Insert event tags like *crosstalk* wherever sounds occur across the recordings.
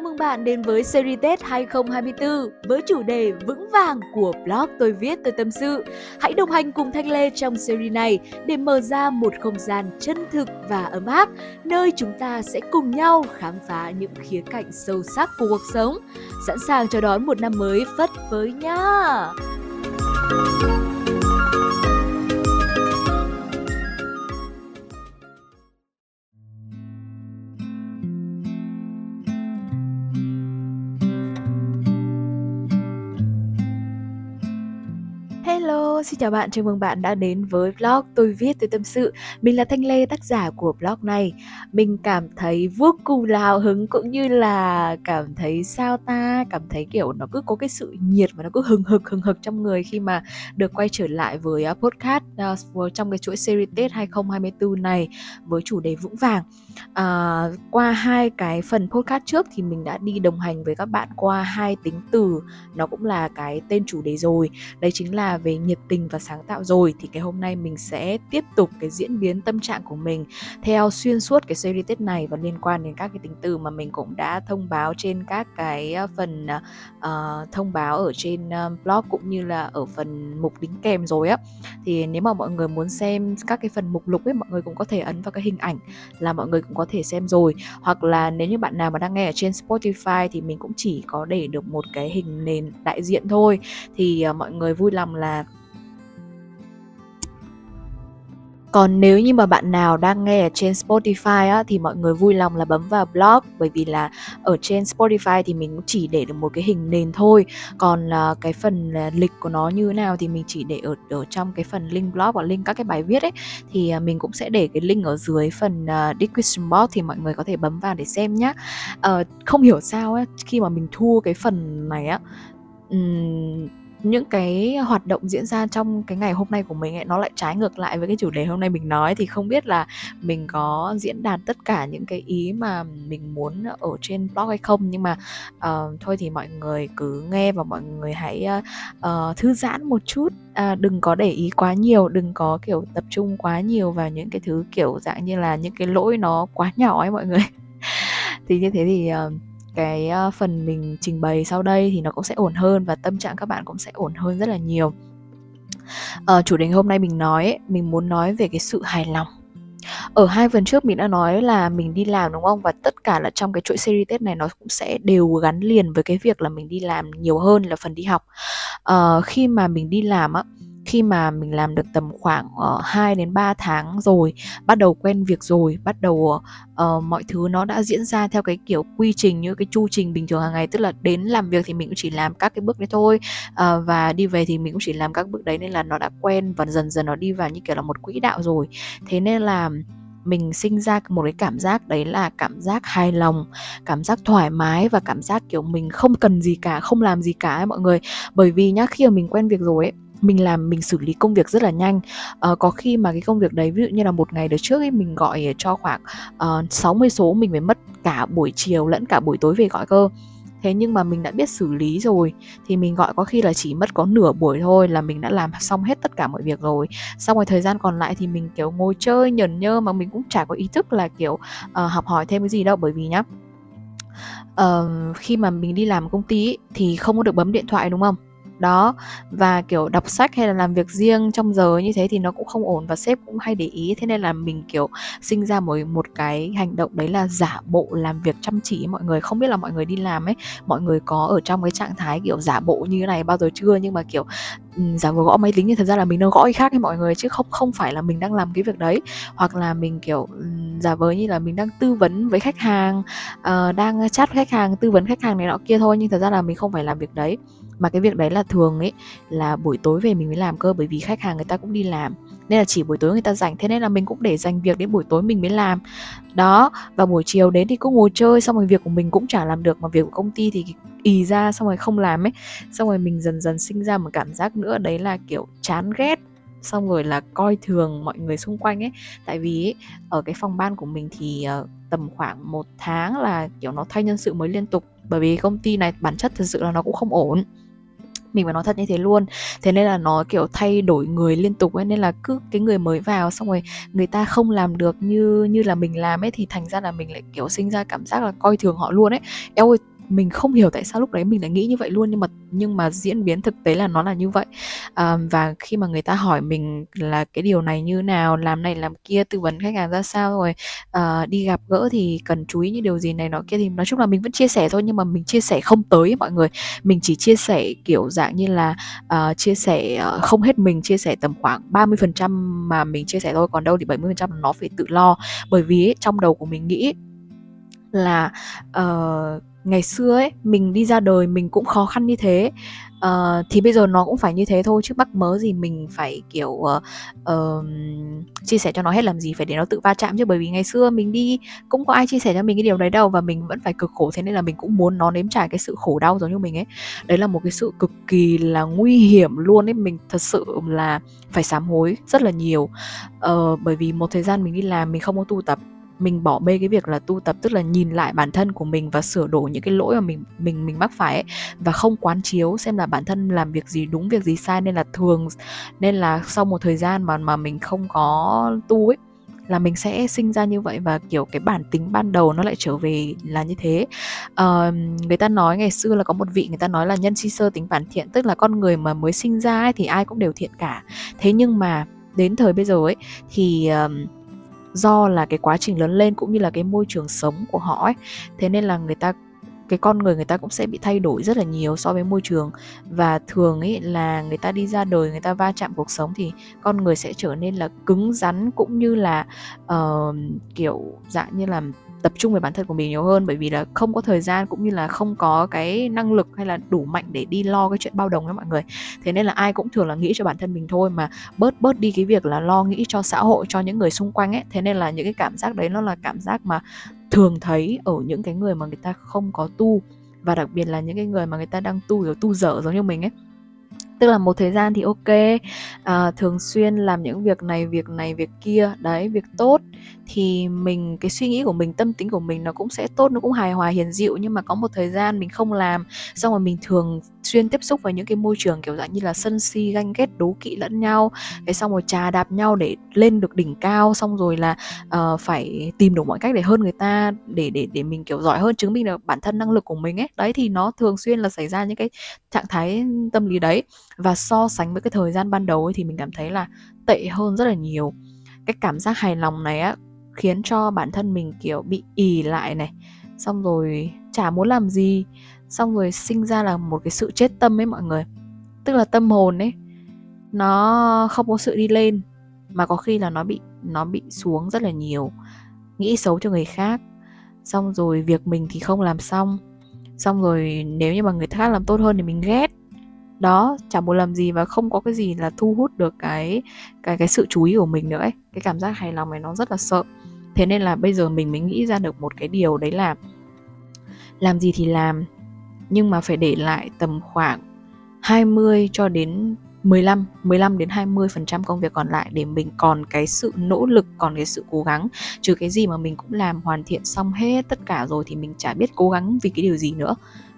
chào mừng bạn đến với series Tết 2024 với chủ đề vững vàng của blog tôi viết tôi tâm sự. Hãy đồng hành cùng Thanh Lê trong series này để mở ra một không gian chân thực và ấm áp, nơi chúng ta sẽ cùng nhau khám phá những khía cạnh sâu sắc của cuộc sống. Sẵn sàng chào đón một năm mới phất phới nhá! Xin chào bạn, chào mừng bạn đã đến với vlog Tôi viết tôi tâm sự. Mình là Thanh Lê, tác giả của blog này. Mình cảm thấy vô cùng là hào hứng cũng như là cảm thấy sao ta, cảm thấy kiểu nó cứ có cái sự nhiệt và nó cứ hừng hực hừng hực trong người khi mà được quay trở lại với à, podcast uh, trong cái chuỗi series Tết 2024 này với chủ đề vững vàng. Uh, qua hai cái phần podcast trước thì mình đã đi đồng hành với các bạn qua hai tính từ nó cũng là cái tên chủ đề rồi. Đấy chính là về nhiệt tình và sáng tạo rồi thì cái hôm nay mình sẽ tiếp tục cái diễn biến tâm trạng của mình theo xuyên suốt cái series Tết này và liên quan đến các cái tính từ mà mình cũng đã thông báo trên các cái ờ, phần uh, thông báo ở trên ờ, blog cũng như là ở phần mục đính kèm rồi á. Thì nếu mà mọi người muốn xem các cái phần mục lục ấy mọi người cũng có thể ấn vào cái hình ảnh là mọi người cũng có thể xem rồi. Hoặc là nếu như bạn nào mà đang nghe ở trên Spotify thì mình cũng chỉ có để được một cái hình nền đại diện thôi. Thì uh, mọi người vui lòng là Còn nếu như mà bạn nào đang nghe ở trên Spotify á, thì mọi người vui lòng là bấm vào blog bởi vì là ở trên Spotify thì mình cũng chỉ để được một cái hình nền thôi. Còn là cái phần là lịch của nó như thế nào thì mình chỉ để ở ở trong cái phần link blog và link các cái bài viết ấy thì à, mình cũng sẽ để cái link ở dưới phần uh, description box thì mọi người có thể bấm vào để xem nhá. Uh, không hiểu sao ấy khi mà mình thu cái phần này á um, những cái hoạt động diễn ra trong cái ngày hôm nay của mình ấy nó lại trái ngược lại với cái chủ đề hôm nay mình nói. Thì không biết là mình có diễn đạt tất cả những cái ý mà mình muốn ở trên blog hay không. Nhưng mà uh, thôi thì mọi người cứ nghe và mọi người hãy uh, thư giãn một chút. À, đừng có để ý quá nhiều đừng có kiểu tập trung quá nhiều vào những cái thứ kiểu dạng như là những cái lỗi nó quá nhỏ ấy mọi người. *laughs* Thì như thế thì uh, cái ờ, phần mình trình bày sau đây thì nó cũng sẽ ổn hơn và tâm trạng các bạn cũng sẽ ổn hơn rất là nhiều. À, chủ đề hôm nay mình nói ấy, mình muốn nói về cái sự hài lòng. Ở hai phần trước mình đã nói là mình đi làm đúng không? Và tất cả là trong cái chuỗi series tết này nó cũng sẽ đều gắn liền với cái việc là mình đi làm nhiều hơn là phần đi học. À, khi mà mình đi làm á khi mà mình làm được tầm khoảng ờ, uh, 2 đến 3 tháng rồi bắt đầu quen việc rồi bắt đầu uh, mọi thứ nó đã diễn ra theo cái kiểu quy trình như cái chu trình bình thường hàng ngày tức là đến làm việc thì mình cũng chỉ làm các cái bước đấy thôi. Uh, và đi về thì mình cũng chỉ làm các bước đấy nên là nó đã quen và dần dần nó đi vào như kiểu là một quỹ đạo rồi. Thế nên là mình sinh ra một cái cảm giác đấy là cảm giác hài lòng cảm giác thoải mái và cảm giác kiểu mình không cần gì cả không làm gì cả ấy mọi người. Bởi vì nhá khi mà mình quen việc rồi ấy mình làm mình xử lý công việc rất là nhanh. Uh, có khi mà cái công việc đấy ví dụ như là một ngày đợt trước ấy mình gọi cho khoảng ờ, uh, 60 số mình phải mất cả buổi chiều lẫn cả buổi tối về gọi cơ. Thế nhưng mà mình đã biết xử lý rồi thì mình gọi có khi là chỉ mất có nửa buổi thôi là mình đã làm xong hết tất cả mọi việc rồi. Xong rồi thời gian còn lại thì mình kiểu ngồi chơi nhờn nhơ mà mình cũng chả có ý thức là kiểu uh, học hỏi thêm cái gì đâu bởi vì nhá uh, khi mà mình đi làm công ty ý, thì không có được bấm điện thoại đúng không? Đó. Và kiểu đọc sách hay là làm việc riêng trong giờ như thế thì nó cũng không ổn và sếp cũng hay để ý. Thế nên là mình kiểu sinh ra một một cái hành động đấy là giả bộ làm việc chăm chỉ. Mọi người không biết là mọi người đi làm ấy mọi người có ở trong cái trạng thái kiểu giả bộ như thế này bao giờ chưa? Nhưng mà kiểu ừ, giả vờ gõ máy tính thì thật ra là mình đang gõ cái khác với mọi người chứ không không phải là mình đang làm cái việc đấy. Hoặc là mình kiểu ừ, giả vờ như là mình đang tư vấn với khách hàng uh, đang chat với khách hàng tư vấn khách hàng này nọ kia thôi nhưng thật ra là mình không phải làm việc đấy mà cái việc đấy là thường ấy là buổi tối về mình mới làm cơ bởi vì khách hàng người ta cũng đi làm. Nên là chỉ buổi tối người ta rảnh thế nên là mình cũng để dành việc đến buổi tối mình mới làm. Đó và buổi chiều đến thì cứ ngồi chơi xong rồi việc của mình cũng chả làm được mà việc của công ty thì ì ra xong rồi không làm ấy. Xong rồi mình dần dần sinh ra một cảm giác nữa đấy là kiểu chán ghét xong rồi là coi thường mọi người xung quanh ấy. Tại vì ấy, ở cái phòng ban của mình thì uh, tầm khoảng một tháng là kiểu nó thay nhân sự mới liên tục. Bởi vì công ty này bản chất thực sự là nó cũng không ổn mình phải nói thật như thế luôn. Thế nên là nó, kiểu, thay đổi người liên tục ấy, nên là cứ cái người mới vào xong rồi người ta không làm được như như là mình làm ấy, thì thành ra là mình lại, kiểu, sinh ra cảm giác là coi thường họ luôn ấy. Eo ơi mình không hiểu tại sao lúc đấy mình lại nghĩ như vậy luôn nhưng mà nhưng mà diễn biến thực tế là nó là như vậy. À, và khi mà người ta hỏi mình là cái điều này như nào làm này làm kia tư vấn khách hàng ra sao rồi à, đi gặp gỡ thì cần chú ý những điều gì này nó kia thì nói chung là mình vẫn chia sẻ thôi nhưng mà mình chia sẻ không tới mọi người. Mình chỉ chia sẻ kiểu dạng như là uh, chia sẻ uh, không hết mình chia sẻ tầm khoảng 30% mà mình chia sẻ thôi còn đâu thì 70% nó phải tự lo. Bởi vì ấy, trong đầu của mình nghĩ là uh, ngày xưa ấy mình đi ra đời mình cũng khó khăn như thế. Uh, thì bây giờ nó cũng phải như thế thôi chứ mắc mớ gì mình phải kiểu uh, uh, chia sẻ cho nó hết làm gì phải để nó tự va chạm chứ. Bởi vì ngày xưa mình đi cũng có ai chia sẻ cho mình cái điều đấy đâu và mình vẫn phải cực khổ thế nên là mình cũng muốn nó nếm trải cái sự khổ đau giống như mình ấy. Đấy là một cái sự cực kỳ là nguy hiểm luôn ấy. Mình thật sự là phải sám hối rất là nhiều. Uh, bởi vì một thời gian mình đi làm mình không có tu tập mình bỏ bê cái việc là tu tập tức là nhìn lại bản thân của mình và sửa đổi những cái lỗi mà mình mình mình mắc phải ấy, và không quán chiếu xem là bản thân làm việc gì đúng việc gì sai nên là thường nên là sau một thời gian mà mà mình không có tu ấy là mình sẽ sinh ra như vậy và kiểu cái bản tính ban đầu nó lại trở về là như thế. Uh, người ta nói ngày xưa là có một vị người ta nói là nhân si sơ tính bản thiện tức là con người mà mới sinh ra ấy, thì ai cũng đều thiện cả. Thế nhưng mà đến thời bây giờ ấy thì uh, do là cái quá trình lớn lên cũng như là cái môi trường sống của họ ấy. Thế nên là người ta cái con người người ta cũng sẽ bị thay đổi rất là nhiều so với môi trường. Và thường ấy là người ta đi ra đời người ta va chạm cuộc sống thì con người sẽ trở nên là cứng rắn cũng như là uh, kiểu dạng như là tập trung về bản thân của mình nhiều hơn, bởi vì là không có thời gian cũng như là không có cái năng lực hay là đủ mạnh để đi lo cái chuyện bao đồng với mọi người. Thế nên là ai cũng thường là nghĩ cho bản thân mình thôi mà bớt bớt đi cái việc là lo nghĩ cho xã hội, cho những người xung quanh ấy. Thế nên là những cái cảm giác đấy nó là cảm giác mà thường thấy ở những cái người mà người ta không có tu và đặc biệt là những cái người mà người ta đang tu kiểu tu dở giống như mình ấy tức là một thời gian thì ok. À, thường xuyên làm những việc này việc này việc kia. Đấy việc tốt. Thì mình cái suy nghĩ của mình tâm tính của mình nó cũng sẽ tốt nó cũng hài hòa hiền dịu. Nhưng mà có một thời gian mình không làm xong rồi mình thường xuyên tiếp xúc với những cái môi trường kiểu dạng như là sân si ganh ghét đố kỵ lẫn nhau. Cái xong rồi trà đạp nhau để lên được đỉnh cao. Xong rồi là uh, phải tìm được mọi cách để hơn người ta để để để mình kiểu giỏi hơn chứng minh được bản thân năng lực của mình ấy. Đấy thì nó thường xuyên là xảy ra những cái trạng thái tâm lý đấy và so sánh với cái thời gian ban đầu ấy, thì mình cảm thấy là tệ hơn rất là nhiều. Cái cảm giác hài lòng này á, khiến cho bản thân mình, kiểu, bị ì lại này. Xong rồi chả muốn làm gì. Xong rồi sinh ra là một cái sự chết tâm ấy mọi người. Tức là tâm hồn ấy, nó không có sự đi lên, mà có khi là nó bị nó bị xuống rất là nhiều. Nghĩ xấu cho người khác. Xong rồi việc mình thì không làm xong. Xong rồi nếu như mà người khác làm tốt hơn thì mình ghét đó chẳng muốn làm gì và không có cái gì là thu hút được cái cái cái sự chú ý của mình nữa ấy. Cái cảm giác hài lòng này nó rất là sợ. Thế nên là bây giờ mình mới nghĩ ra được một cái điều đấy là làm gì thì làm, nhưng mà phải để lại tầm khoảng 20 cho đến 15 15 đến 20 phần trăm công việc còn lại để mình còn cái sự nỗ lực, còn cái sự cố gắng. Trừ cái gì mà mình cũng làm hoàn thiện xong hết tất cả rồi thì mình chả biết cố gắng vì cái điều gì nữa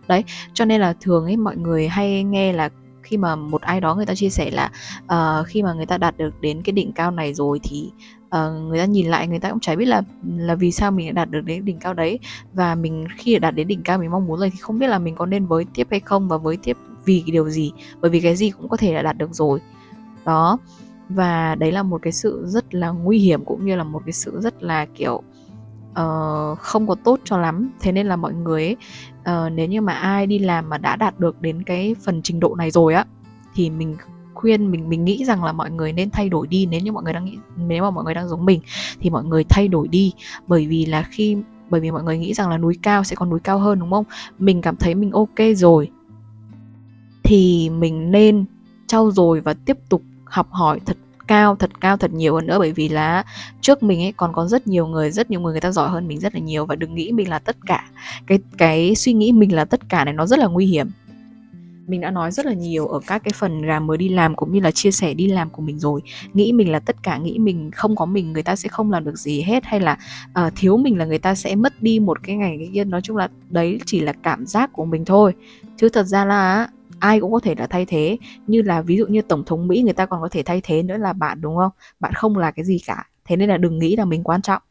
đấy cho nên là thường ấy mọi người hay nghe là khi mà một ai đó người ta chia sẻ là uh, khi mà người ta đạt được đến cái đỉnh cao này rồi thì uh, người ta nhìn lại người ta cũng chả biết là là vì sao mình đã đạt được đến đỉnh cao đấy. Và mình khi đạt đến đỉnh cao mình mong muốn rồi thì không biết là mình có nên với tiếp hay không và với tiếp vì cái điều gì bởi vì cái gì cũng có thể là đạt được rồi. Đó và đấy là một cái sự rất là nguy hiểm cũng như là một cái sự rất là kiểu uh, không có tốt cho lắm. Thế nên là mọi người ấy, uh, nếu như mà ai đi làm mà đã đạt được đến cái phần trình độ này rồi á thì mình khuyên mình mình nghĩ rằng là mọi người nên thay đổi đi. Nếu như mọi người đang nghĩ nếu mà mọi người đang giống mình thì mọi người thay đổi đi. Bởi vì là khi bởi vì mọi người nghĩ rằng là núi cao sẽ có núi cao hơn đúng không? Mình cảm thấy mình ok rồi thì mình nên trau dồi và tiếp tục học hỏi thật cao thật cao thật nhiều hơn nữa. Bởi vì là trước mình ấy còn có rất nhiều người rất nhiều người người ta giỏi hơn mình rất là nhiều. Và đừng nghĩ mình là tất cả. Cái cái suy nghĩ mình là tất cả này nó rất là nguy hiểm. Mình đã nói rất là nhiều ở các cái phần gà mới đi làm cũng như là chia sẻ đi làm của mình rồi. Nghĩ mình là tất cả nghĩ mình không có mình người ta sẽ không làm được gì hết. Hay là uh, thiếu mình là người ta sẽ mất đi một cái ngày cái kia. Nói chung là đấy chỉ là cảm giác của mình thôi. Chứ thật ra là ai cũng có thể là thay thế. Như là ví dụ như tổng thống mỹ người ta còn có thể thay thế nữa là bạn đúng không? Bạn không là cái gì cả. Thế nên là đừng nghĩ là mình quan trọng.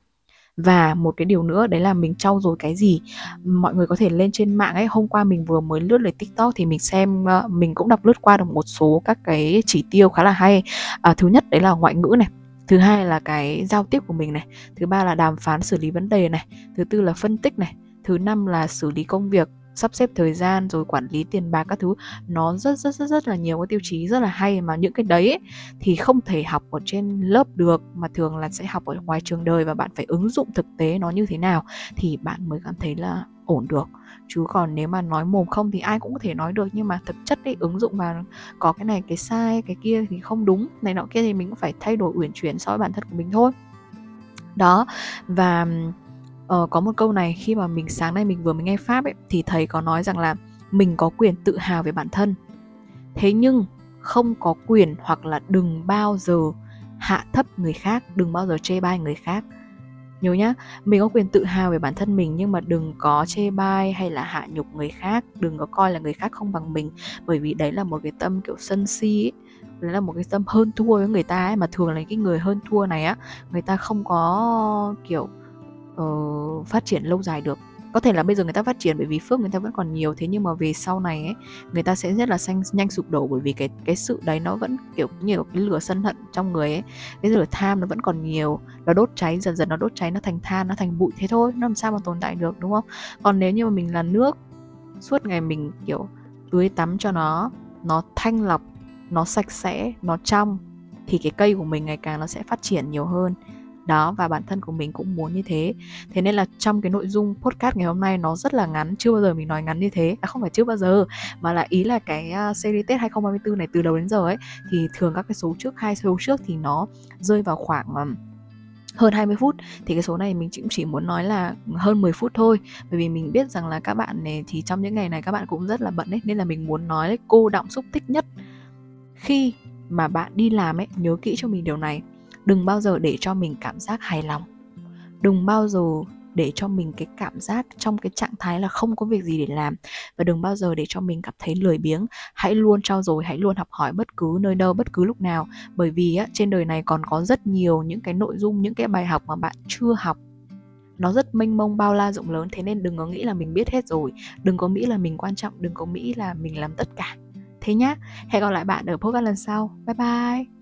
Và một cái điều nữa đấy là mình trau dồi cái gì mọi người có thể lên trên mạng ấy. Hôm qua mình vừa mới lướt lên tiktok thì mình xem ờ, mình cũng đọc lướt qua được một số các cái chỉ tiêu khá là hay. À, thứ nhất đấy là ngoại ngữ này thứ hai là cái giao tiếp của mình này thứ ba là đàm phán xử lý vấn đề này thứ tư là phân tích này thứ năm là xử lý công việc sắp xếp thời gian rồi quản lý tiền bạc các thứ. Nó rất rất rất rất là nhiều cái tiêu chí rất là hay mà những cái đấy ấy, thì không thể học ở trên lớp được mà thường là sẽ học ở ngoài trường đời và bạn phải ứng dụng thực tế nó như thế nào thì bạn mới cảm thấy là ổn được. Chứ còn nếu mà nói mồm không thì ai cũng có thể nói được nhưng mà thực chất ấy ứng dụng vào có cái này cái sai cái kia thì không đúng này nọ kia thì mình cũng phải thay đổi uyển chuyển so với bản thân của mình thôi. Đó và uh, có một câu này khi mà mình sáng nay mình vừa mới nghe pháp ấy thì thầy có nói rằng là mình có quyền tự hào về bản thân. Thế nhưng không có quyền hoặc là đừng bao giờ hạ thấp người khác đừng bao giờ chê bai người khác. Nhớ nhá mình có quyền tự hào về bản thân mình nhưng mà đừng có chê bai hay là hạ nhục người khác đừng có coi là người khác không bằng mình bởi vì đấy là một cái tâm kiểu sân si ấy đấy là một cái tâm hơn thua với người ta ấy mà thường là cái người hơn thua này á người ta không có kiểu uh, phát triển lâu dài được. Có thể là bây giờ người ta phát triển bởi vì phước người ta vẫn còn nhiều thế nhưng mà về sau này ấy người ta sẽ rất là xanh nhanh sụp đổ bởi vì cái cái sự đấy nó vẫn kiểu nhiều cái lửa sân hận trong người ấy cái lửa tham nó vẫn còn nhiều nó đốt cháy dần dần nó đốt cháy nó thành than nó thành bụi thế thôi nó làm sao mà tồn tại được đúng không? Còn nếu như mà mình là nước suốt ngày mình kiểu tưới tắm cho nó nó thanh lọc nó sạch sẽ nó trong thì cái cây của mình ngày càng nó sẽ phát triển nhiều hơn đó, và bản thân của mình cũng muốn như thế. Thế nên là trong cái nội dung podcast ngày hôm nay nó rất là ngắn, chưa bao giờ mình nói ngắn như thế. À không phải chưa bao giờ, mà là ý là cái à, series Tết 2034 này từ đầu đến giờ ấy, thì thường các cái số trước, hai số trước thì nó rơi vào khoảng à, hơn 20 phút. Thì cái số này mình cũng chỉ muốn nói là hơn 10 phút thôi. Bởi vì mình biết rằng là các bạn này, thì trong những ngày này các bạn cũng rất là bận ấy, nên là mình muốn nói cô động xúc tích nhất. Khi mà bạn đi làm ấy, nhớ kỹ cho mình điều này đừng bao giờ để cho mình cảm giác hài lòng. Đừng bao giờ để cho mình cái cảm giác trong cái trạng thái là không có việc gì để làm. Và đừng bao giờ để cho mình cảm thấy lười biếng. Hãy luôn trau dồi hãy luôn học hỏi bất cứ nơi đâu bất cứ lúc nào. Bởi vì á, trên đời này còn có rất nhiều những cái nội dung những cái bài học mà bạn chưa học. Nó rất mênh mông bao la rộng lớn. Thế nên đừng có nghĩ là mình biết hết rồi. Đừng có nghĩ là mình quan trọng. Đừng có nghĩ là mình làm tất cả. Thế nhá. Hẹn gặp lại bạn ở podcast lần sau. Bye bye.